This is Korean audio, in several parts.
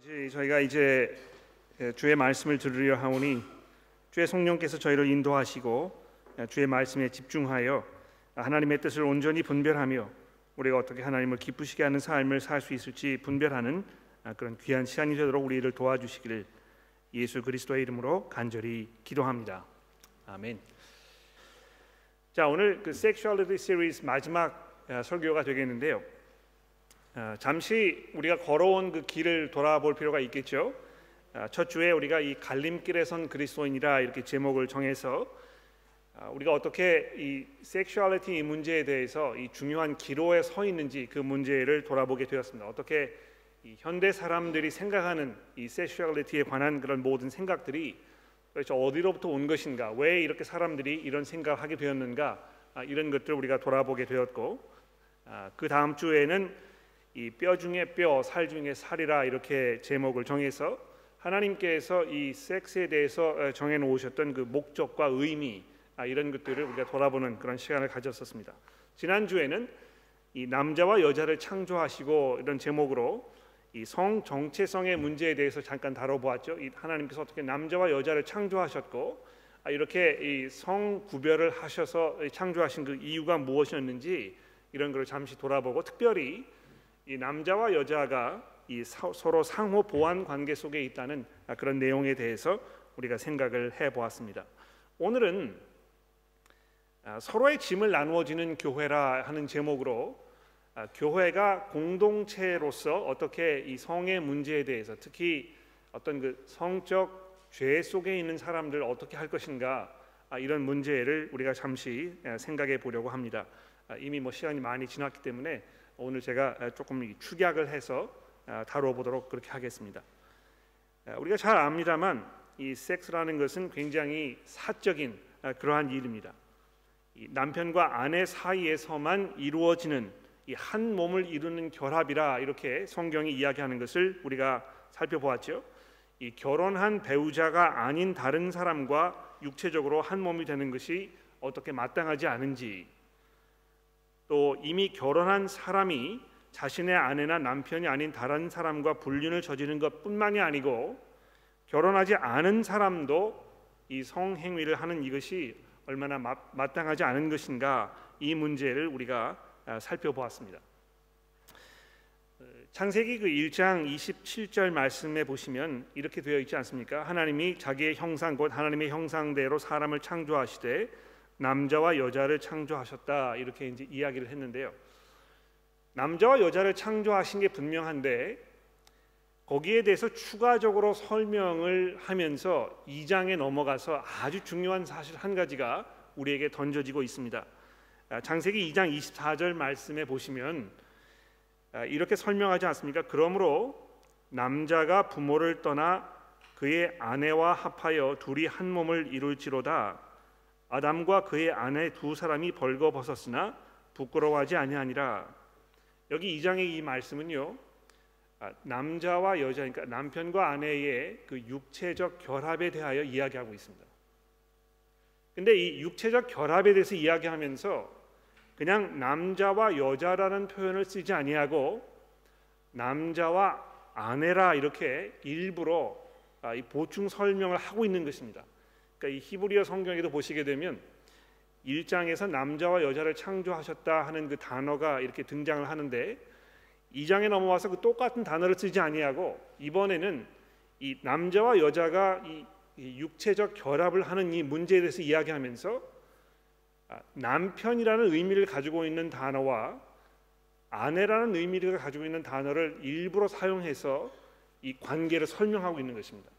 아버지 저희가 이제 주의 말씀을 들으려 하오니 주의 성령께서 저희를 인도하시고 주의 말씀에 집중하여 하나님의 뜻을 온전히 분별하며 우리가 어떻게 하나님을 기쁘시게 하는 삶을 살 수 있을지 분별하는 그런 귀한 시간이 되도록 우리를 도와주시기를 예수 그리스도의 이름으로 간절히 기도합니다. 아멘. 자 오늘 그 Sexuality Series 마지막 설교가 되겠는데요. 아, 잠시 우리가 걸어온 그 길을 돌아볼 필요가 있겠죠. 아, 첫 주에 우리가 이 갈림길에 선 그리스도인이라 이렇게 제목을 정해서 아, 우리가 어떻게 이 섹슈얼리티 문제에 대해서 이 중요한 기로에 서 있는지 그 문제를 돌아보게 되었습니다. 어떻게 이 현대 사람들이 생각하는 이 sexuality에 관한 그런 모든 생각들이 도대체 어디로부터 온 것인가? 왜 이렇게 사람들이 이런 생각을 하게 되었는가? 이런 것들을 우리가 돌아보게 되었고 그 다음 주에는 이 뼈 중에 뼈, 살 중에 살이라 이렇게 제목을 정해서 하나님께서 이 섹스에 대해서 어, 정해 놓으셨던 그 목적과 의미 아, 이런 것들을 우리가 돌아보는 그런 시간을 가졌었습니다. 지난 주에는 이 남자와 여자를 창조하시고 이런 제목으로 이 성 정체성의 문제에 대해서 잠깐 다뤄보았죠. 이 하나님께서 어떻게 남자와 여자를 창조하셨고 아, 이렇게 이 성 구별을 하셔서 창조하신 그 이유가 무엇이었는지 이런 것을 잠시 돌아보고 특별히 이 남자와 여자가 이 서로 상호 보완 관계 속에 있다는 그런 내용에 대해서 우리가 생각을 해 보았습니다. 오늘은 아, 서로의 짐을 나누어지는 교회라 하는 제목으로 아, 교회가 공동체로서 어떻게 이 성의 문제에 대해서 특히 어떤 그 성적 죄 속에 있는 사람들 어떻게 할 것인가 아, 이런 문제를 우리가 잠시 생각해 보려고 합니다. 이미 뭐 시간이 많이 지났기 때문에 오늘 제가 조금 축약을 해서 아, 다뤄보도록 그렇게 하겠습니다. 우리가 잘 압니다만 이 섹스라는 것은 굉장히 사적인 아, 그러한 일입니다. 남편과 아내 사이에서만 이루어지는 이한 몸을 이루는 결합이라 이렇게 성경이 이야기하는 것을 우리가 살펴보았죠. 이 결혼한 배우자가 아닌 다른 사람과 육체적으로 한 몸이 되는 것이 어떻게 마땅하지 않은지 또 이미 결혼한 사람이 자신의 아내나 남편이 아닌 다른 사람과 불륜을 저지른 것뿐만이 아니고 결혼하지 않은 사람도 이 성행위를 하는 이것이 얼마나 마땅하지 않은 것인가 이 문제를 우리가 아, 살펴보았습니다. 창세기 그 1장 27절 말씀에 보시면 이렇게 되어 있지 않습니까? 하나님이 자기의 형상 곧 하나님의 형상대로 사람을 창조하시되 남자와 여자를 창조하셨다 이렇게 이제 이야기를 했는데요. 남자와 여자를 창조하신 게 분명한데 거기에 대해서 추가적으로 설명을 하면서 2장에 넘어가서 아주 중요한 사실 한 가지가 우리에게 던져지고 있습니다. 아, 창세기 2장 24절 말씀에 보시면 아, 이렇게 설명하지 않습니까? 그러므로 남자가 부모를 떠나 그의 아내와 합하여 둘이 한 몸을 이룰지로다. 아담과 그의 아내 두 사람이 벌거벗었으나 부끄러워하지 아니하니라. 여기 이 장의 이 말씀은요. 아, 남자와 여자 그러니까 남편과 아내의 그 육체적 결합에 대하여 이야기하고 있습니다. 근데 이 육체적 결합에 대해서 이야기하면서 그냥 남자와 여자라는 표현을 쓰지 아니하고 남자와 아내라 이렇게 일부러 아, 보충 설명을 하고 있는 것입니다. 그러니까 이 히브리어 성경에도 보시게 되면 1장에서 남자와 여자를 창조하셨다 하는 그 단어가 이렇게 등장을 하는데 2장에 넘어와서 그 똑같은 단어를 쓰지 아니하고 이번에는 이 남자와 여자가 이, 육체적 결합을 하는 이 문제에 대해서 이야기하면서 아, 남편이라는 의미를 가지고 있는 단어와 아내라는 의미를 가지고 있는 단어를 일부러 사용해서 이 관계를 설명하고 있는 것입니다.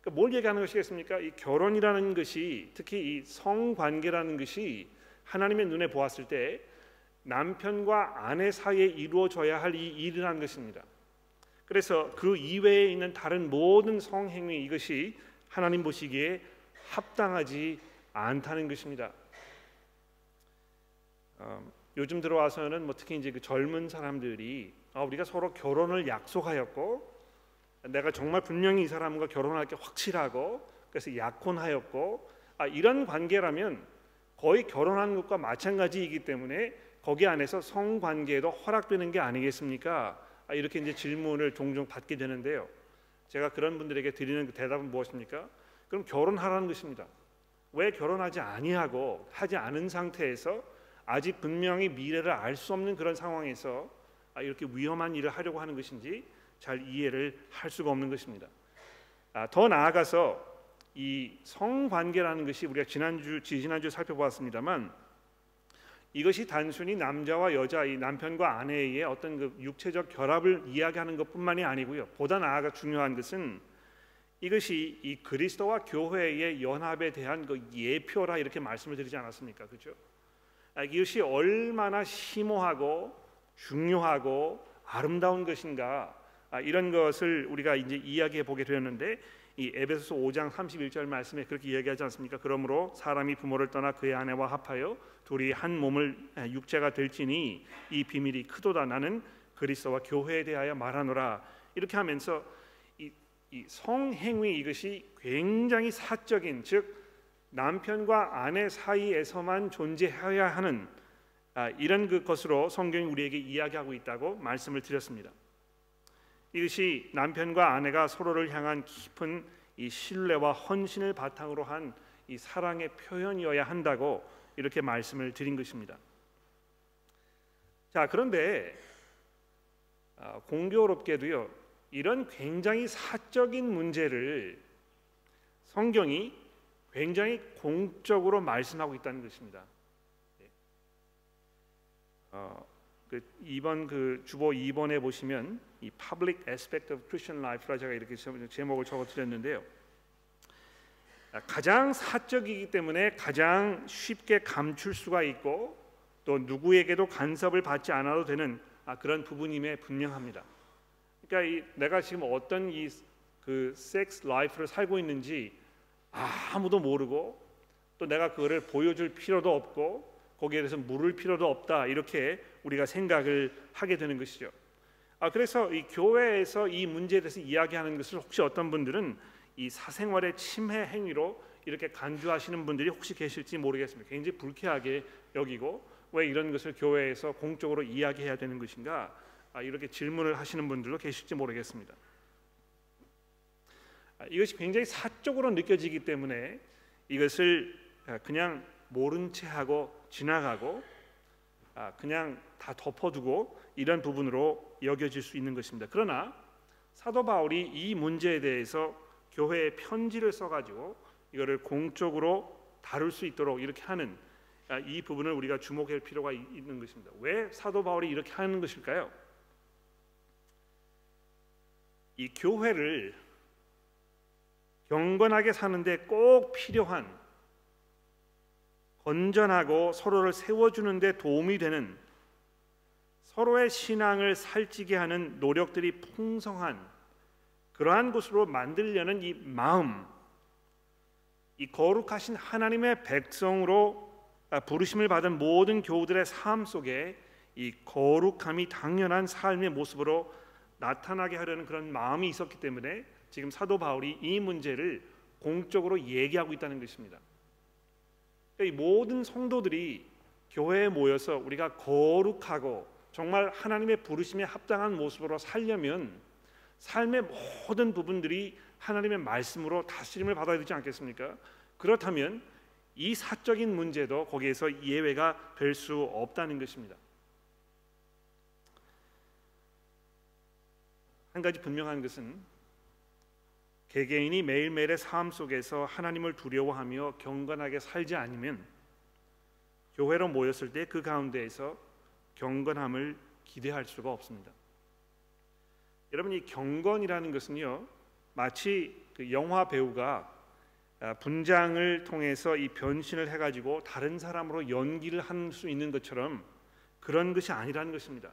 그러니까 뭘 얘기하는 것이겠습니까? 이 결혼이라는 것이 특히 이 성관계라는 것이 하나님의 눈에 보았을 때 남편과 아내 사이에 이루어져야 할 이 일이라는 것입니다. 그래서 그 이외에 있는 다른 모든 성행위 이것이 하나님 보시기에 합당하지 않다는 것입니다. 어, 요즘 들어와서는 뭐 특히 이제 그 젊은 사람들이 아, 우리가 서로 결혼을 약속하였고 내가 정말 분명히 이 사람과 결혼할 게 확실하고 그래서 약혼하였고 아, 이런 관계라면 거의 결혼한 것과 마찬가지이기 때문에 거기 안에서 성관계도 허락되는 게 아니겠습니까? 아, 이렇게 이제 질문을 종종 받게 되는데요. 제가 그런 분들에게 드리는 그 대답은 무엇입니까? 그럼 결혼하라는 것입니다. 왜 결혼하지 아니하고 하지 않은 상태에서 아직 분명히 미래를 알 수 없는 그런 상황에서 아, 이렇게 위험한 일을 하려고 하는 것인지 잘 이해를 할 수가 없는 것입니다. 아, 더 나아가서 이 성관계라는 것이 우리가 지난주 지난주 살펴보았습니다만 이것이 단순히 남자와 여자 이 남편과 아내의 어떤 그 육체적 결합을 이야기하는 것뿐만이 아니고요. 보다 나아가 중요한 것은 이것이 이 그리스도와 교회의 연합에 대한 그 예표라 이렇게 말씀을 드리지 않았습니까? 그렇죠? 이것이 얼마나 심오하고 중요하고 아름다운 것인가 아, 이런 것을 우리가 이제 이야기해 보게 되었는데 이 에베소서 5장 31절 말씀에 그렇게 이야기하지 않습니까? 그러므로 사람이 부모를 떠나 그의 아내와 합하여 둘이 한 몸을 육체가 될지니 이 비밀이 크도다 나는 그리스도와 교회에 대하여 말하노라 이렇게 하면서 이, 이 성행위 이것이 굉장히 사적인 즉 남편과 아내 사이에서만 존재해야 하는 아, 이런 그 것으로 성경이 우리에게 이야기하고 있다고 말씀을 드렸습니다. 이것이 남편과 아내가 서로를 향한 깊은 이 신뢰와 헌신을 바탕으로 한 이 사랑의 표현이어야 한다고 이렇게 말씀을 드린 것입니다. 자 그런데 아, 공교롭게도요 이런 굉장히 사적인 문제를 성경이 굉장히 공적으로 말씀하고 있다는 것입니다. 네. 어, 그 2번 그 주보 2번에 보시면 이 Public Aspect of Christian Life라 제가 이렇게 제목을 적어드렸는데요. 가장 사적이기 때문에 가장 쉽게 감출 수가 있고 또 누구에게도 간섭을 받지 않아도 되는 아, 그런 부분임에 분명합니다. 그러니까 이, 내가 지금 어떤 이 그 섹스 라이프를 살고 있는지 아무도 모르고 또 내가 그거를 보여줄 필요도 없고 거기에 대해서 물을 필요도 없다 이렇게 우리가 생각을 하게 되는 것이죠. 아 그래서 이 교회에서 이 문제에 대해서 이야기하는 것을 혹시 어떤 분들은 이 사생활의 침해 행위로 이렇게 간주하시는 분들이 혹시 계실지 모르겠습니다. 굉장히 불쾌하게 여기고 왜 이런 것을 교회에서 공적으로 이야기해야 되는 것인가 아, 이렇게 질문을 하시는 분들도 계실지 모르겠습니다. 아, 이것이 굉장히 사적으로 느껴지기 때문에 이것을 아, 그냥 모른 채 하고 지나가고 아, 그냥 다 덮어두고 이런 부분으로 여겨질 수 있는 것입니다. 그러나 사도 바울이 이 문제에 대해서 교회에 편지를 써가지고 이거를 공적으로 다룰 수 있도록 이렇게 하는 이 부분을 우리가 주목할 필요가 있는 것입니다. 왜 사도 바울이 이렇게 하는 것일까요? 이 교회를 경건하게 사는데 꼭 필요한 건전하고 서로를 세워주는데 도움이 되는 서로의 신앙을 살찌게 하는 노력들이 풍성한 그러한 곳으로 만들려는 이 마음, 이 거룩하신 하나님의 백성으로 부르심을 받은 모든 교우들의 삶 속에 이 거룩함이 당연한 삶의 모습으로 나타나게 하려는 그런 마음이 있었기 때문에 지금 사도 바울이 이 문제를 공적으로 얘기하고 있다는 것입니다. 이 모든 성도들이 교회에 모여서 우리가 거룩하고 정말 하나님의 부르심에 합당한 모습으로 살려면 삶의 모든 부분들이 하나님의 말씀으로 다스림을 받아야 되지 않겠습니까? 그렇다면 이 사적인 문제도 거기에서 예외가 될 수 없다는 것입니다. 한 가지 분명한 것은 개개인이 매일매일의 삶 속에서 하나님을 두려워하며 경건하게 살지 않으면 교회로 모였을 때 그 가운데에서 경건함을 기대할 수가 없습니다. 여러분 이 경건이라는 것은요 마치 그 영화 배우가 아, 분장을 통해서 이 변신을 해가지고 다른 사람으로 연기를 할 수 있는 것처럼 그런 것이 아니라는 것입니다.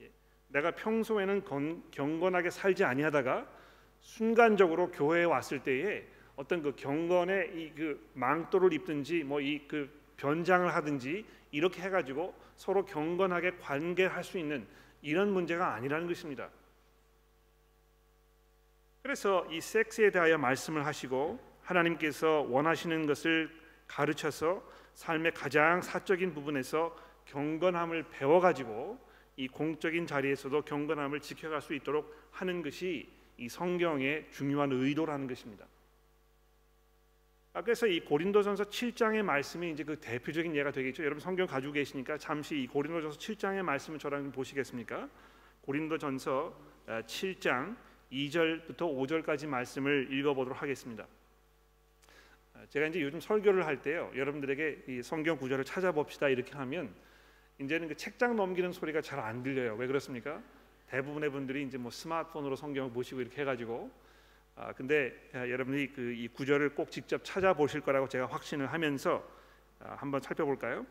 예. 내가 평소에는 경건하게 살지 아니하다가 순간적으로 교회에 왔을 때에 어떤 그 경건의 이 그 망토를 입든지 뭐 이 그 변장을 하든지 이렇게 해가지고 서로 경건하게 관계할 수 있는 이런 문제가 아니라는 것입니다. 그래서 이 섹스에 대하여 말씀을 하시고 하나님께서 원하시는 것을 가르쳐서 삶의 가장 사적인 부분에서 경건함을 배워가지고 이 공적인 자리에서도 경건함을 지켜갈 수 있도록 하는 것이 이 성경의 중요한 의도라는 것입니다. 아, 그래서 이 고린도전서 7장의 말씀이 이제 그 대표적인 예가 되겠죠. 여러분 성경 가지고 계시니까 잠시 이 고린도전서 7장의 말씀을 저랑 보시겠습니까? 고린도전서 7장 아, 2절부터 5절까지 말씀을 읽어보도록 하겠습니다. 아, 제가 이제 요즘 설교를 할 때요, 여러분들에게 이 성경 구절을 찾아봅시다 이렇게 하면 이제는 그 책장 넘기는 소리가 잘 안 들려요. 왜 그렇습니까? 대부분의 분들이 이제 뭐 스마트폰으로 성경을 보시고 이렇게 해가지고 아 근데 아, 여러분이 그 이 구절을 꼭 직접 찾아보실 거라고 제가 확신을 하면서 아, 한번 살펴볼까요?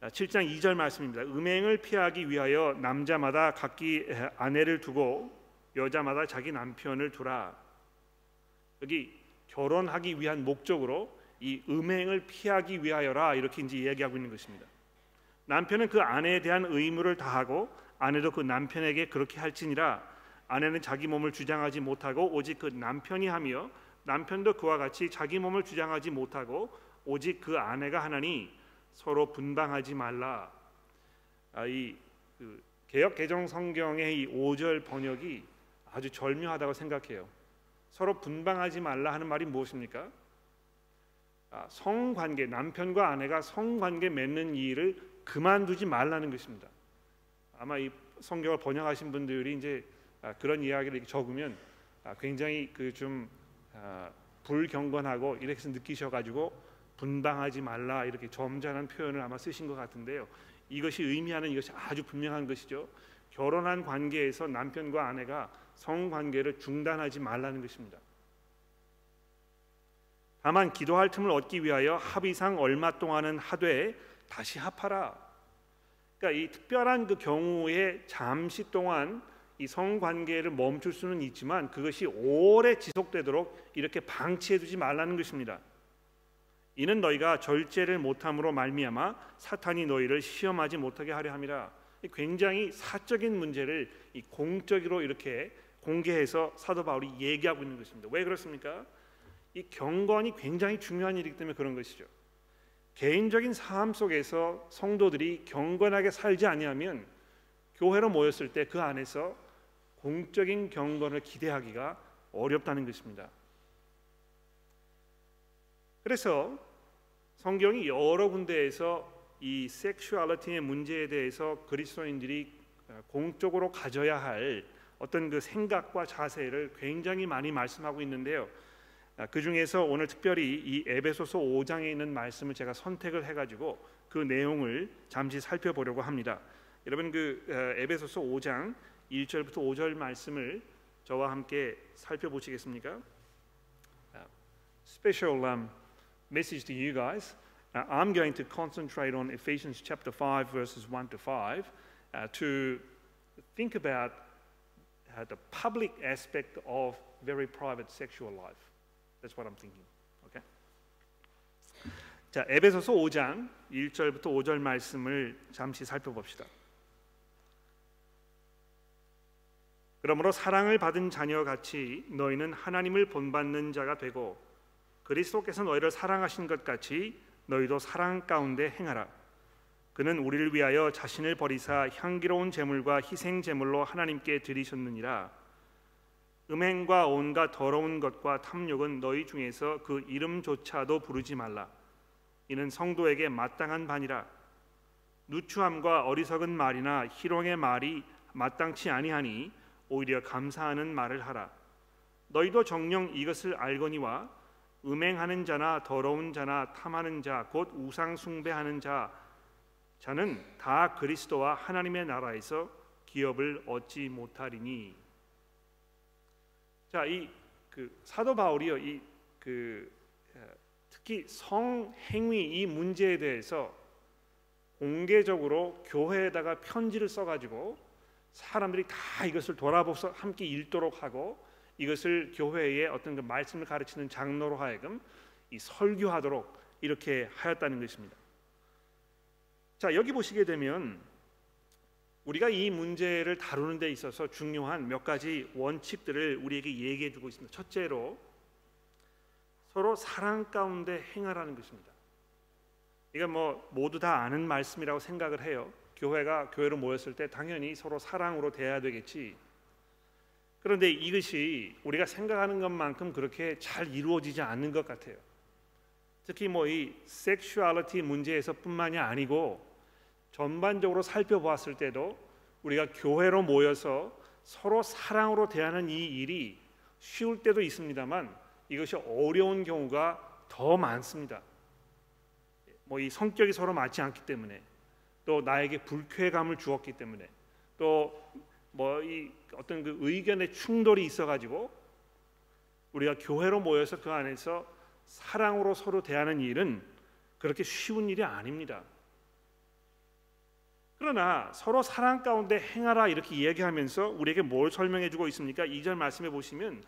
7장 아, 2절 말씀입니다. 음행을 피하기 위하여 남자마다 각기 아내를 두고 여자마다 자기 남편을 두라. 여기 결혼하기 위한 목적으로 이 음행을 피하기 위하여라 이렇게 이제 이야기하고 있는 것입니다. 남편은 그 아내에 대한 의무를 다하고 아내도 그 남편에게 그렇게 할지니라 아내는 자기 몸을 주장하지 못하고 오직 그 남편이 하며 남편도 그와 같이 자기 몸을 주장하지 못하고 오직 그 아내가 하나니 서로 분방하지 말라. 아, 이 그 개역 개정 성경의 이 5절 번역이 아주 절묘하다고 생각해요. 서로 분방하지 말라 하는 말이 무엇입니까? 아, 성관계 남편과 아내가 성관계 맺는 일을 그만두지 말라는 것입니다. 아마 이 성경을 번역하신 분들이 이제 아, 그런 이야기를 적으면 아, 굉장히 그좀 아, 불경건하고 이렇게 느끼셔가지고 분방하지 말라 이렇게 점잖은 표현을 아마 쓰신 것 같은데요. 이것이 의미하는 이것이 아주 분명한 것이죠. 결혼한 관계에서 남편과 아내가 성관계를 중단하지 말라는 것입니다. 다만 기도할 틈을 얻기 위하여 합의상 얼마 동안은 하되 다시 합하라. 그러니까 이 특별한 그 경우에 잠시 동안 이 성관계를 멈출 수는 있지만 그것이 오래 지속되도록 이렇게 방치해 두지 말라는 것입니다. 이는 너희가 절제를 못함으로 말미암아 사탄이 너희를 시험하지 못하게 하려 함이라. 굉장히 사적인 문제를 이 공적으로 이렇게 공개해서 사도 바울이 얘기하고 있는 것입니다. 왜 그렇습니까? 이 경건이 굉장히 중요한 일이기 때문에 그런 것이죠. 개인적인 삶 속에서 성도들이 경건하게 살지 아니하면 교회로 모였을 때 그 안에서 공적인 경건을 기대하기가 어렵다는 것입니다. 그래서 성경이 여러 군데에서 이 섹슈얼리티의 문제에 대해서 그리스도인들이 공적으로 가져야 할 어떤 그 생각과 자세를 굉장히 많이 말씀하고 있는데요. 아, 그 중에서 오늘 특별히 이 에베소서 5장에 있는 말씀을 제가 선택을 해가지고 그 내용을 잠시 살펴보려고 합니다. 여러분 그 어, 에베소서 5장 1절부터 5절 말씀을 저와 함께 살펴보시겠습니까? Special um, message to you guys. Uh, I'm going to concentrate on Ephesians chapter 5 verses 1 to 5 uh, to think about uh, the public aspect of very private sexual life. That's what I'm thinking. Okay? 자, 에베소서 5장 1절부터 5절 말씀을 잠시 살펴봅시다. 그러므로 사랑을 받은 자녀 같이 너희는 하나님을 본받는 자가 되고 그리스도께서 너희를 사랑하신 것 같이 너희도 사랑 가운데 행하라. 그는 우리를 위하여 자신을 버리사 향기로운 제물과 희생 제물로 하나님께 드리셨느니라. 음행과 온갖 더러운 것과 탐욕은 너희 중에서 그 이름조차도 부르지 말라. 이는 성도에게 마땅한 반이라. 누추함과 어리석은 말이나 희롱의 말이 마땅치 아니하니 오히려 감사하는 말을 하라. 너희도 정령 이것을 알거니와 음행하는 자나 더러운 자나 탐하는 자 곧 우상 숭배하는 자 자는 다 그리스도와 하나님의 나라에서 기업을 얻지 못하리니 자, 이 그 사도 바울이요. 이 그 특히 성행위 이 문제에 대해서 공개적으로 교회에다가 편지를 써 가지고 사람들이 다 이것을 돌아보서 함께 읽도록 하고 이것을 교회의 어떤 그 말씀을 가르치는 장로로 하여금 이 설교하도록 이렇게 하였다는 것입니다. 자, 여기 보시게 되면 우리가 이 문제를 다루는 데 있어서 중요한 몇 가지 원칙들을 우리에게 얘기해 주고 있습니다. 첫째로 서로 사랑 가운데 행하라는 것입니다. 이건 뭐 모두 다 아는 말씀이라고 생각을 해요. 교회가 교회로 모였을 때 당연히 서로 사랑으로 대해야 되겠지. 그런데 이것이 우리가 생각하는 것만큼 그렇게 잘 이루어지지 않는 것 같아요. 특히 뭐 이 섹슈얼리티 문제에서뿐만이 아니고 전반적으로 살펴보았을 때도 우리가 교회로 모여서 서로 사랑으로 대하는 이 일이 쉬울 때도 있습니다만 이것이 어려운 경우가 더 많습니다. 뭐 이 성격이 서로 맞지 않기 때문에 또 나에게 불쾌감을 주었기 때문에 또 뭐 이 어떤 그 의견의 충돌이 있어가지고 우리가 교회로 모여서 그 안에서 사랑으로 서로 대하는 일은 그렇게 쉬운 일이 아닙니다. 그러나 서로 사랑 가운데 행하라 이렇게 이야기하면서 우리에게 뭘 설명해 주고 있습니까? 2절 말씀해 보시면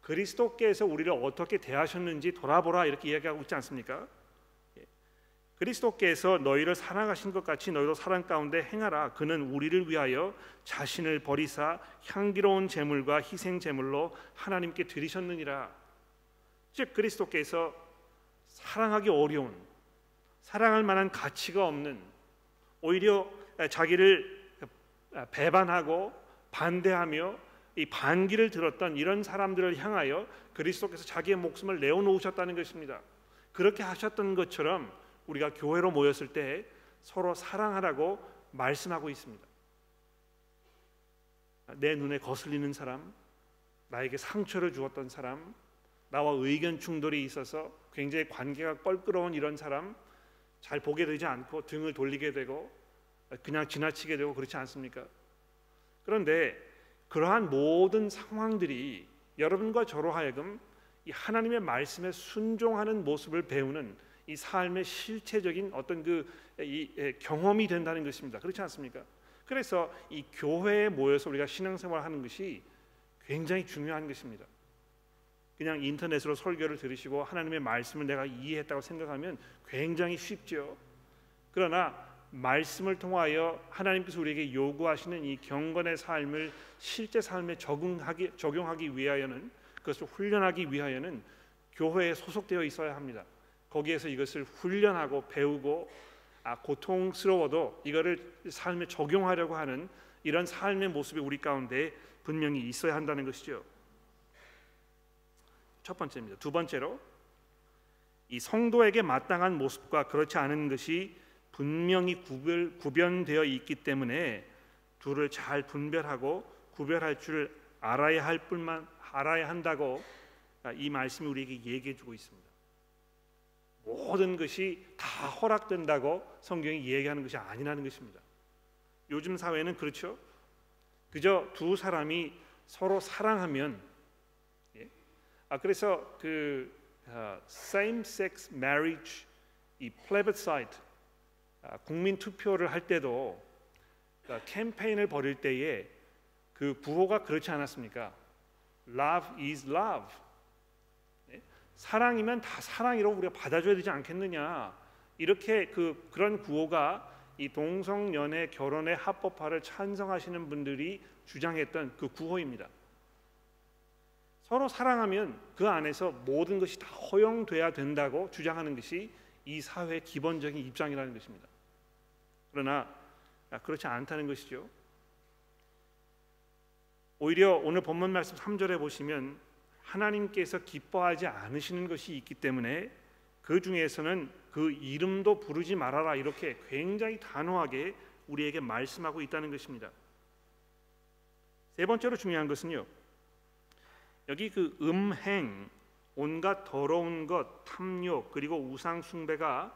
그리스도께서 우리를 어떻게 대하셨는지 돌아보라 이렇게 이야기하고 있지 않습니까? 예. 그리스도께서 너희를 사랑하신 것 같이 너희도 사랑 가운데 행하라. 그는 우리를 위하여 자신을 버리사 향기로운 제물과 희생 제물로 하나님께 드리셨느니라. 즉 그리스도께서 사랑하기 어려운 사랑할 만한 가치가 없는 오히려 자기를 배반하고 반대하며 이 반기를 들었던 이런 사람들을 향하여 그리스도께서 자기의 목숨을 내어 놓으셨다는 것입니다. 그렇게 하셨던 것처럼 우리가 교회로 모였을 때 서로 사랑하라고 말씀하고 있습니다. 내 눈에 거슬리는 사람, 나에게 상처를 주었던 사람, 나와 의견 충돌이 있어서 굉장히 관계가 껄끄러운 이런 사람 잘 보게 되지 않고 등을 돌리게 되고 그냥 지나치게 되고 그렇지 않습니까? 그런데 그러한 모든 상황들이 여러분과 저로 하여금 이 하나님의 말씀에 순종하는 모습을 배우는 이 삶의 실체적인 어떤 그이 예, 경험이 된다는 것입니다. 그렇지 않습니까? 그래서 이 교회에 모여서 우리가 신앙생활 하는 것이 굉장히 중요한 것입니다. 그냥 인터넷으로 설교를 들으시고 하나님의 말씀을 내가 이해했다고 생각하면 굉장히 쉽죠. 그러나 말씀을 통하여 하나님께서 우리에게 요구하시는 이 경건의 삶을 실제 삶에 적응하기 적용하기 위하여는 그것을 훈련하기 위하여는 교회에 소속되어 있어야 합니다. 거기에서 이것을 훈련하고 배우고 아 고통스러워도 이거를 삶에 적용하려고 하는 이런 삶의 모습이 우리 가운데 분명히 있어야 한다는 것이죠. 첫 번째입니다. 두 번째로 이 성도에게 마땅한 모습과 그렇지 않은 것이 분명히 구별, 구변되어 있기 때문에 둘을 잘 분별하고 구별할 줄 알아야 할 뿐만 알아야 한다고 이 말씀이 우리에게 얘기해 주고 있습니다. 모든 것이 다 허락된다고 성경이 얘기하는 것이 아니라는 것입니다. 요즘 사회는 그렇죠. 그저 두 사람이 서로 사랑하면 아 그래서 그 어, same sex marriage 이 plebiscite 아, 국민 투표를 할 때도 그러니까 캠페인을 벌일 때에 그 구호가 그렇지 않았습니까? Love is love. 네? 사랑이면 다 사랑이라고 우리가 받아줘야 되지 않겠느냐? 이렇게 그 그런 구호가 이 동성 연애 결혼의 합법화를 찬성하시는 분들이 주장했던 그 구호입니다. 서로 사랑하면 그 안에서 모든 것이 다 허용돼야 된다고 주장하는 것이 이 사회의 기본적인 입장이라는 것입니다. 그러나 그렇지 않다는 것이죠. 오히려 오늘 본문 말씀 3절에 보시면 하나님께서 기뻐하지 않으시는 것이 있기 때문에 그 중에서는 그 이름도 부르지 말아라 이렇게 굉장히 단호하게 우리에게 말씀하고 있다는 것입니다. 세 번째로 중요한 것은요. 여기 그 음행, 온갖 더러운 것, 탐욕 그리고 우상 숭배가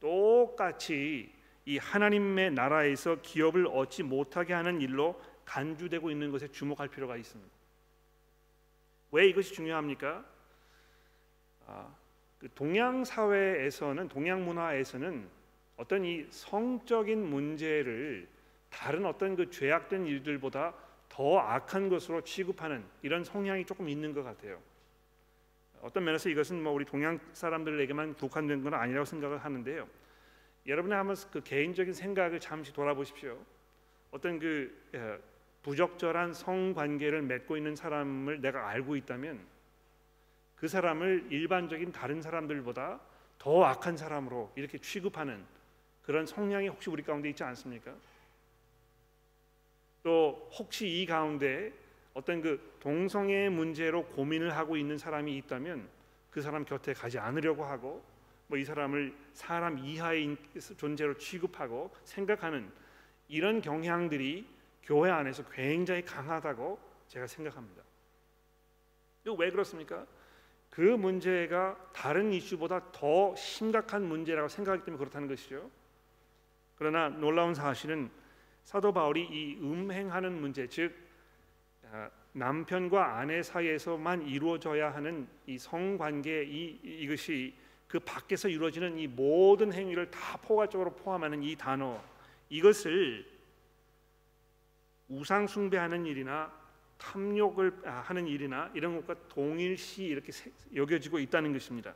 똑같이 이 하나님의 나라에서 기업을 얻지 못하게 하는 일로 간주되고 있는 것에 주목할 필요가 있습니다. 왜 이것이 중요합니까? 아, 그 동양 사회에서는 동양 문화에서는 어떤 이 성적인 문제를 다른 어떤 그 죄악된 일들보다 더 악한 것으로 취급하는 이런 성향이 조금 있는 것 같아요. 어떤 면에서 이것은 뭐 우리 동양 사람들에게만 국한된 건 아니라고 생각을 하는데요. 여러분의 한번 그 개인적인 생각을 잠시 돌아보십시오. 어떤 그 예, 부적절한 성관계를 맺고 있는 사람을 내가 알고 있다면 그 사람을 일반적인 다른 사람들보다 더 악한 사람으로 이렇게 취급하는 그런 성향이 혹시 우리 가운데 있지 않습니까? 또 혹시 이 가운데 어떤 그 동성애 문제로 고민을 하고 있는 사람이 있다면 그 사람 곁에 가지 않으려고 하고 뭐 이 사람을 사람 이하의 존재로 취급하고 생각하는 이런 경향들이 교회 안에서 굉장히 강하다고 제가 생각합니다. 왜 그렇습니까? 그 문제가 다른 이슈보다 더 심각한 문제라고 생각하기 때문에 그렇다는 것이죠. 그러나 놀라운 사실은 사도 바울이 이 음행하는 문제, 즉 아, 남편과 아내 사이에서만 이루어져야 하는 이 성관계 이 이것이 그 밖에서 이루어지는 이 모든 행위를 다 포괄적으로 포함하는 이 단어 이것을 우상 숭배하는 일이나 탐욕을 아, 하는 일이나 이런 것과 동일시 이렇게 여겨지고 있다는 것입니다.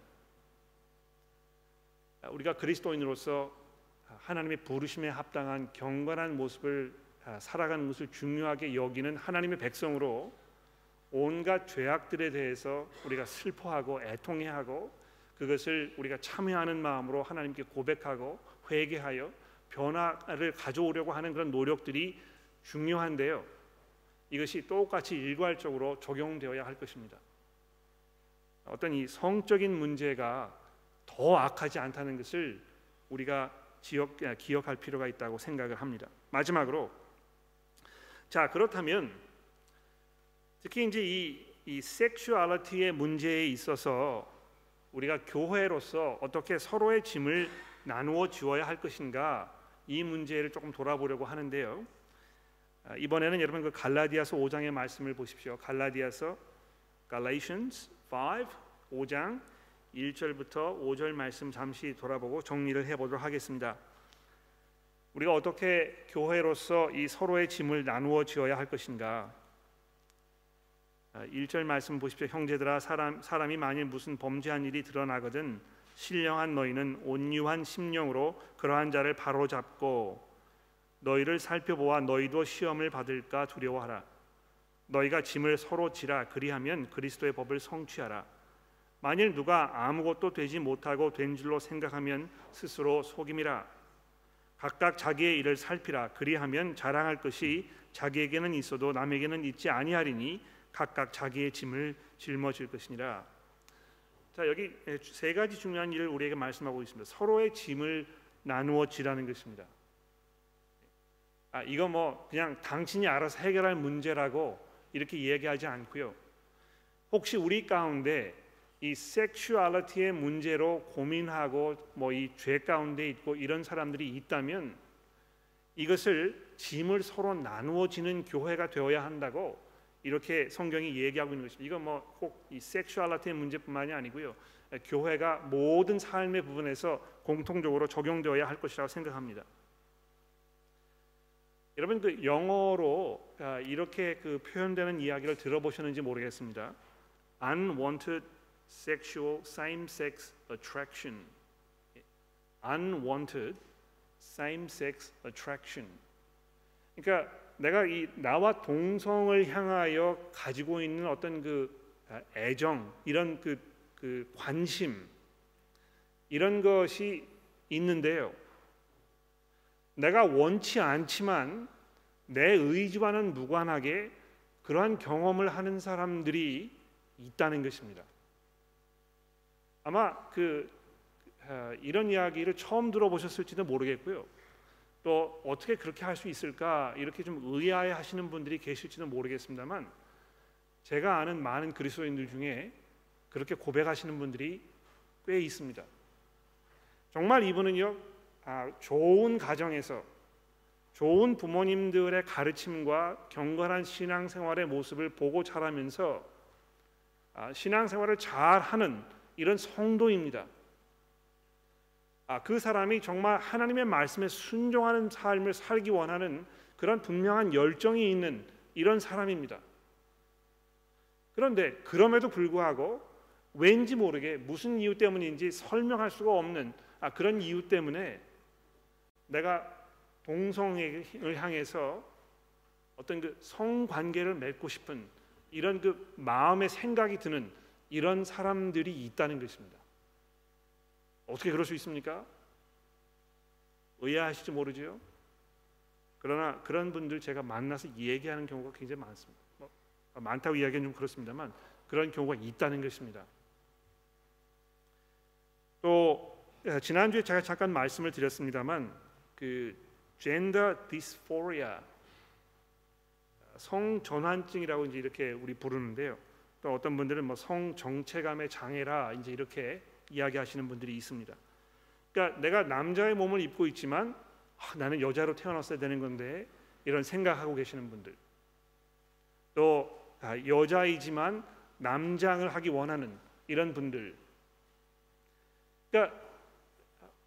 아, 우리가 그리스도인으로서 하나님의 부르심에 합당한 경건한 모습을 아, 살아가는 것을 중요하게 여기는 하나님의 백성으로 온갖 죄악들에 대해서 우리가 슬퍼하고 애통해하고 그것을 우리가 참여하는 마음으로 하나님께 고백하고 회개하여 변화를 가져오려고 하는 그런 노력들이 중요한데요. 이것이 똑같이 일괄적으로 적용되어야 할 것입니다. 어떤 이 성적인 문제가 더 악하지 않다는 것을 우리가 기억, 기억할 필요가 있다고 생각을 합니다. 마지막으로 자 그렇다면 특히 이제 이, 이 섹슈얼리티의 문제에 있어서 우리가 교회로서 어떻게 서로의 짐을 나누어 지어야 할 것인가 이 문제를 조금 돌아보려고 하는데요. 아, 이번에는 여러분 그 갈라디아서 5장의 말씀을 보십시오. 갈라디아서 Galatians 5 5장 1절부터 5절 말씀 잠시 돌아보고 정리를 해 보도록 하겠습니다. 우리가 어떻게 교회로서 이 서로의 짐을 나누어 지어야 할 것인가? 1절 아, 말씀 보십시오. 형제들아 사람 사람이 만일 무슨 범죄한 일이 드러나거든 신령한 너희는 온유한 심령으로 그러한 자를 바로 잡고 너희를 살펴보아 너희도 시험을 받을까 두려워하라. 너희가 짐을 서로 지라 그리하면 그리스도의 법을 성취하라. 만일 누가 아무것도 되지 못하고 된 줄로 생각하면 스스로 속임이라. 각각 자기의 일을 살피라. 그리하면 자랑할 것이 자기에게는 있어도 남에게는 있지 아니하리니 각각 자기의 짐을 짊어질 것이니라. 자 여기 세 가지 중요한 일을 우리에게 말씀하고 있습니다. 서로의 짐을 나누어 지라는 것입니다. 아, 이거 뭐 그냥 당신이 알아서 해결할 문제라고 이렇게 얘기하지 않고요. 혹시 우리 가운데 이 섹슈얼리티의 문제로 고민하고 뭐 이 죄 가운데 있고 이런 사람들이 있다면 이것을 짐을 서로 나누어지는 교회가 되어야 한다고 이렇게 성경이 얘기하고 있는 것입니다. 이거 뭐꼭 이 섹슈얼리티의 문제뿐만이 아니고요. 교회가 모든 삶의 부분에서 공통적으로 적용되어야 할 것이라고 생각합니다. 여러분 그 영어로 아, 이렇게 그 표현되는 이야기를 들어보셨는지 모르겠습니다. Unwanted sexual same-sex attraction. Unwanted same-sex attraction. 그러니까 내가 이 나와 동성을 향하여 가지고 있는 어떤 그 아, 애정 이런 그, 그 관심 이런 것이 있는데요. 내가 원치 않지만 내 의지와는 무관하게 그러한 경험을 하는 사람들이 있다는 것입니다. 아마 그 어, 이런 이야기를 처음 들어보셨을지도 모르겠고요. 또 어떻게 그렇게 할 수 있을까 이렇게 좀 의아해 하시는 분들이 계실지도 모르겠습니다만 제가 아는 많은 그리스도인들 중에 그렇게 고백하시는 분들이 꽤 있습니다. 정말 이분은요 아, 좋은 가정에서 좋은 부모님들의 가르침과 경건한 신앙생활의 모습을 보고 자라면서 아, 신앙생활을 잘하는 이런 성도입니다. 아, 그 사람이 정말 하나님의 말씀에 순종하는 삶을 살기 원하는 그런 분명한 열정이 있는 이런 사람입니다. 그런데 그럼에도 불구하고 왠지 모르게 무슨 이유 때문인지 설명할 수가 없는 아, 그런 이유 때문에 내가 동성애를 향해서 어떤 그 성관계를 맺고 싶은 이런 그 마음의 생각이 드는 이런 사람들이 있다는 것입니다. 어떻게 그럴 수 있습니까? 의아하실지 모르죠. 그러나 그런 분들 제가 만나서 얘기하는 경우가 굉장히 많습니다. 뭐 많다고 이야기는 좀 그렇습니다만 그런 경우가 있다는 것입니다. 또 예, 지난주에 제가 잠깐 말씀을 드렸습니다만 그 젠더 디스포리아 성전환증이라고 이제 이렇게 우리 부르는데요. 또 어떤 분들은 뭐 성정체감의 장애라 이제 이렇게 이야기하시는 분들이 있습니다. 그러니까 내가 남자의 몸을 입고 있지만 아, 나는 여자로 태어났어야 되는 건데 이런 생각하고 계시는 분들 또 아, 여자이지만 남장을 하기 원하는 이런 분들 그러니까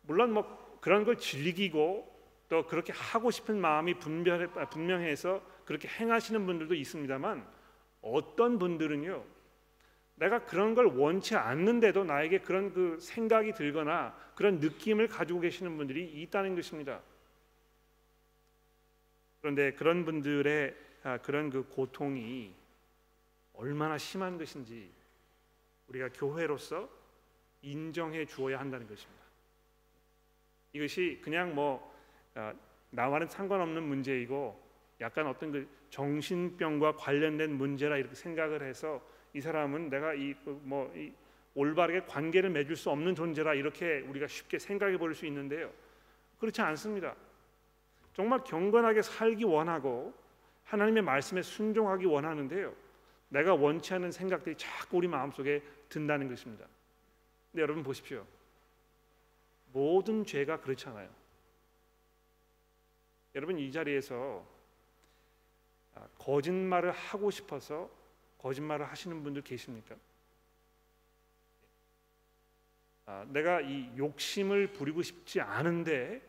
물론 뭐 그런 걸 즐기고 또 그렇게 하고 싶은 마음이 분별, 분명해서 그렇게 행하시는 분들도 있습니다만 어떤 분들은요 내가 그런 걸 원치 않는데도 나에게 그런 그 생각이 들거나 그런 느낌을 가지고 계시는 분들이 있다는 것입니다. 그런데 그런 분들의 아, 그런 그 고통이 얼마나 심한 것인지 우리가 교회로서 인정해 주어야 한다는 것입니다. 이것이 그냥 뭐 아, 나와는 상관없는 문제이고 약간 어떤 그 정신병과 관련된 문제라 이렇게 생각을 해서 이 사람은 내가 이뭐 그이 올바르게 관계를 맺을 수 없는 존재라 이렇게 우리가 쉽게 생각해 볼수 있는데요. 그렇지 않습니다. 정말 경건하게 살기 원하고 하나님의 말씀에 순종하기 원하는데요. 내가 원치 않는 생각들이 자꾸 우리 마음속에 든다는 것입니다. 근데 여러분 보십시오. 모든 죄가 그렇잖아요. 여러분 이 자리에서 아, 거짓말을 하고 싶어서 거짓말을 하시는 분들 계십니까? 아, 내가 이 욕심을 부리고 싶지 않은데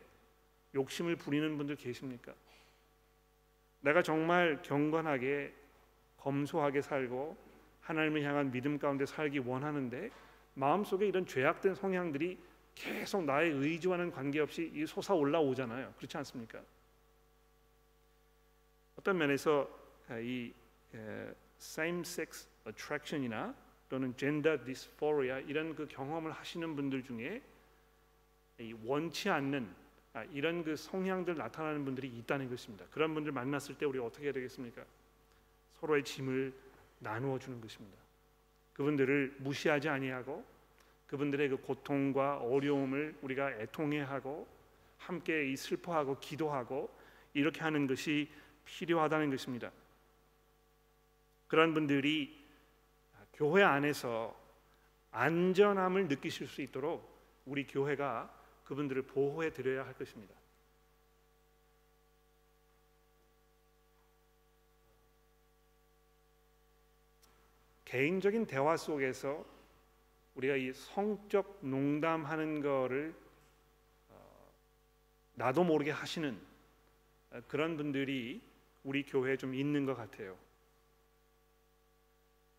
욕심을 부리는 분들 계십니까? 내가 정말 경건하게 검소하게 살고 하나님을 향한 믿음 가운데 살기 원하는데 마음속에 이런 죄악된 성향들이 계속 나의 의지와는 관계없이 솟아 올라오잖아요. 그렇지 않습니까? 어떤 면에서 이 same sex attraction이나 또는 gender dysphoria 이런 그 경험을 하시는 분들 중에 원치 않는 아, 이런 그 성향들 나타나는 분들이 있다는 것입니다. 그런 분들 만났을 때 우리 어떻게 해야 되겠습니까? 서로의 짐을 나누어 주는 것입니다. 그분들을 무시하지 아니하고 그분들의 그 고통과 어려움을 우리가 애통해하고 함께 이 슬퍼하고 기도하고 이렇게 하는 것이 필요하다는 것입니다. 그런 분들이 교회 안에서 안전함을 느끼실 수 있도록 우리 교회가 그분들을 보호해 드려야 할 것입니다. 개인적인 대화 속에서 우리가 이 성적 농담하는 거를 어, 나도 모르게 하시는 그런 분들이 우리 교회에 좀 있는 것 같아요.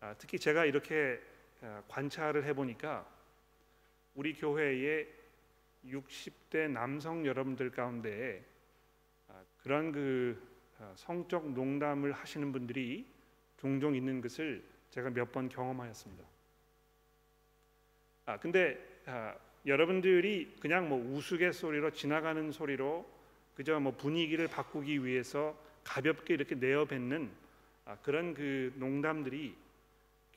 아, 특히 제가 이렇게 아, 관찰을 해보니까 우리 교회의 60대 남성 여러분들 가운데 아, 그런 그 성적 농담을 하시는 분들이 종종 있는 것을 제가 몇 번 경험하였습니다. 아 근데 아, 여러분들이 그냥 뭐 우스갯소리로 지나가는 소리로 그저 뭐 분위기를 바꾸기 위해서 가볍게 이렇게 내어 뱉는 아, 그런 그 농담들이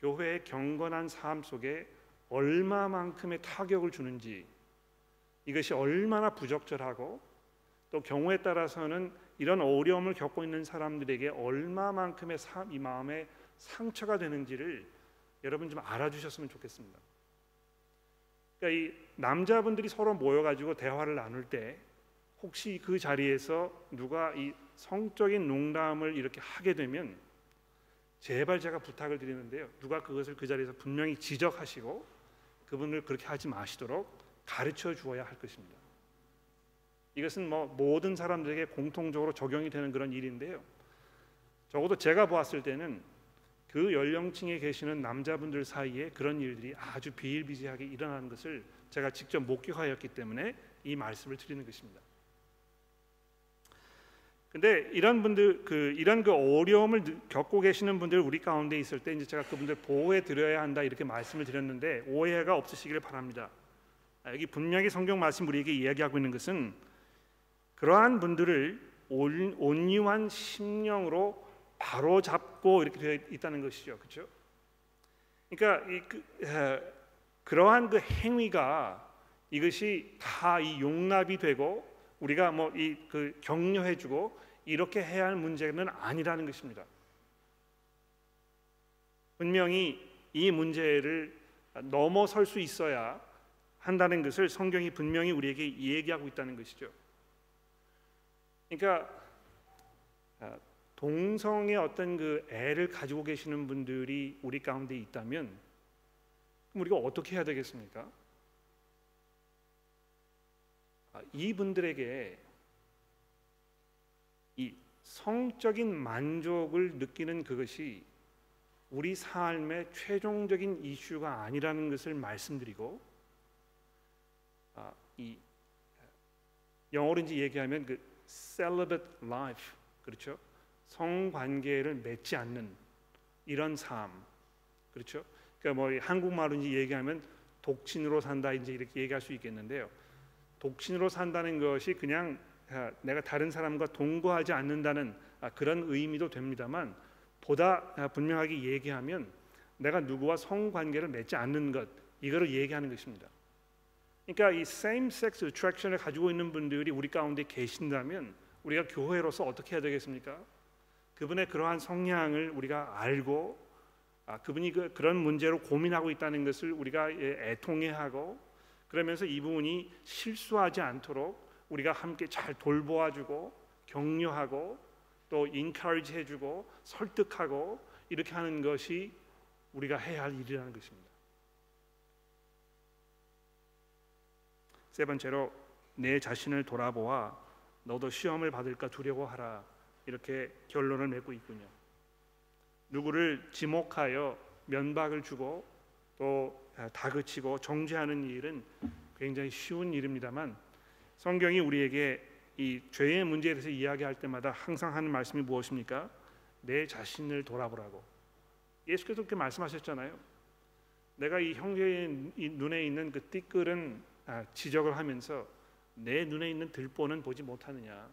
교회의 경건한 삶 속에 얼마만큼의 타격을 주는지 이것이 얼마나 부적절하고 또 경우에 따라서는 이런 어려움을 겪고 있는 사람들에게 얼마만큼의 이 마음에 상처가 되는지를 여러분 좀 알아주셨으면 좋겠습니다. 그러니까 이 남자분들이 서로 모여가지고 대화를 나눌 때 혹시 그 자리에서 누가 이 성적인 농담을 이렇게 하게 되면 제발 제가 부탁을 드리는데요. 누가 그것을 그 자리에서 분명히 지적하시고 그분을 그렇게 하지 마시도록 가르쳐 주어야 할 것입니다. 이것은 뭐 모든 사람들에게 공통적으로 적용이 되는 그런 일인데요. 적어도 제가 보았을 때는 그 연령층에 계시는 남자분들 사이에 그런 일들이 아주 비일비재하게 일어나는 것을 제가 직접 목격하였기 때문에 이 말씀을 드리는 것입니다. 근데 이런 분들 그 이런 그 어려움을 겪고 계시는 분들 우리 가운데 있을 때 이제 제가 그분들 보호해 드려야 한다 이렇게 말씀을 드렸는데 오해가 없으시기를 바랍니다. 아, 여기 분명히 성경 말씀 우리에게 이야기하고 있는 것은 그러한 분들을 온유한 심령으로 바로 잡고 이렇게 되어 있다는 것이죠, 그렇죠? 그러니까 이 그, 에, 그러한 그 행위가 이것이 다 이 용납이 되고 우리가 뭐 이 그 격려해주고 이렇게 해야 할 문제는 아니라는 것입니다. 분명히 이 문제를 넘어설 수 있어야 한다는 것을 성경이 분명히 우리에게 얘기하고 있다는 것이죠. 그러니까 아, 동성의 어떤 그 애를 가지고 계시는 분들이 우리 가운데 있다면 우리가 어떻게 해야 되겠습니까? 아, 이분들에게 이 성적인 만족을 느끼는 그것이 우리 삶의 최종적인 이슈가 아니라는 것을 말씀드리고 아, 이 영어로 이제 얘기하면 그 celibate life 그렇죠? 성관계를 맺지 않는 이런 삶 그렇죠? 그러니까 뭐 한국말로 이제 얘기하면 독신으로 산다 이제 이렇게 얘기할 수 있겠는데요. 독신으로 산다는 것이 그냥 아, 내가 다른 사람과 동거하지 않는다는 아, 그런 의미도 됩니다만 보다 아, 분명하게 얘기하면 내가 누구와 성관계를 맺지 않는 것 이거를 얘기하는 것입니다. 그러니까 이 same sex attraction을 가지고 있는 분들이 우리 가운데 계신다면 우리가 교회로서 어떻게 해야 되겠습니까? 그분의 그러한 성향을 우리가 알고 아, 그분이 그, 그런 문제로 고민하고 있다는 것을 우리가 예, 애통해하고 그러면서 이분이 실수하지 않도록 우리가 함께 잘 돌보아주고 격려하고 또 encourage 해주고 설득하고 이렇게 하는 것이 우리가 해야 할 일이라는 것입니다. 세 번째로 내 자신을 돌아보아 너도 시험을 받을까 두려워하라 이렇게 결론을 맺고 있군요. 누구를 지목하여 면박을 주고 또 다그치고 정죄하는 일은 굉장히 쉬운 일입니다만 성경이 우리에게 이 죄의 문제에 대해서 이야기할 때마다 항상 하는 말씀이 무엇입니까? 내 자신을 돌아보라고. 예수께서 그렇게 말씀하셨잖아요. 내가 이 형제의 눈에 있는 그 띠끌은 아, 지적을 하면서 내 눈에 있는 들보는 보지 못하느냐.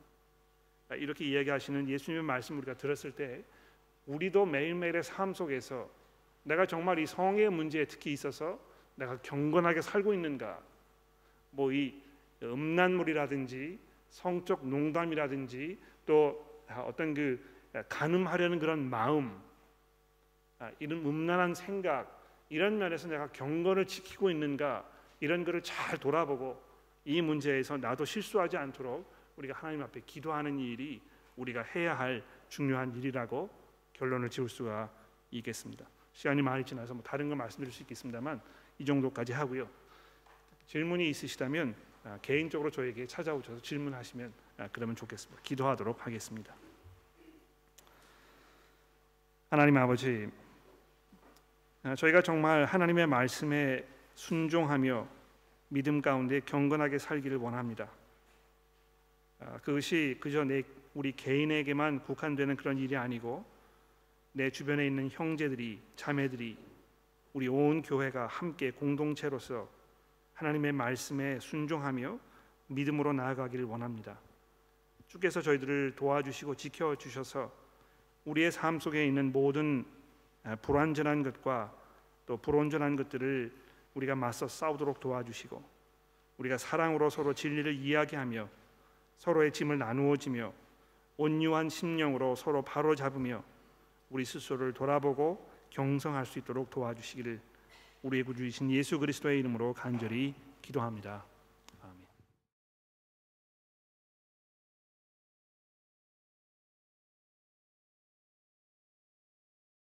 아, 이렇게 이야기하시는 예수님의 말씀 우리가 들었을 때 우리도 매일매일의 삶 속에서 내가 정말 이 성의 문제에 특히 있어서 내가 경건하게 살고 있는가 뭐 이 음란물이라든지 성적 농담이라든지 또 어떤 그 가늠하려는 그런 마음 아, 이런 음란한 생각 이런 면에서 내가 경건을 지키고 있는가 이런 것을 잘 돌아보고 이 문제에서 나도 실수하지 않도록 우리가 하나님 앞에 기도하는 일이 우리가 해야 할 중요한 일이라고 결론을 지을 수가 있겠습니다. 시간이 많이 지나서 뭐 다른 거 말씀드릴 수 있겠습니다만 이 정도까지 하고요. 질문이 있으시다면 아, 개인적으로 저에게 찾아오셔서 질문하시면 아, 그러면 좋겠습니다. 기도하도록 하겠습니다. 하나님 아버지, 아, 저희가 정말 하나님의 말씀에 순종하며 믿음 가운데 경건하게 살기를 원합니다. 그것이 그저 내 우리 개인에게만 국한되는 그런 일이 아니고 내 주변에 있는 형제들이 자매들이 우리 온 교회가 함께 공동체로서 하나님의 말씀에 순종하며 믿음으로 나아가기를 원합니다. 주께서 저희들을 도와주시고 지켜 주셔서 우리의 삶 속에 있는 모든 불완전한 것과 또 불온전한 것들을 우리가 맞서 싸우도록 도와주시고 우리가 사랑으로 서로 진리를 이야기하며 서로의 짐을 나누어지며 온유한 심령으로 서로 바로 잡으며 우리 스스로를 돌아보고 경성할 수 있도록 도와주시기를 우리의 구주이신 예수 그리스도의 이름으로 간절히 기도합니다.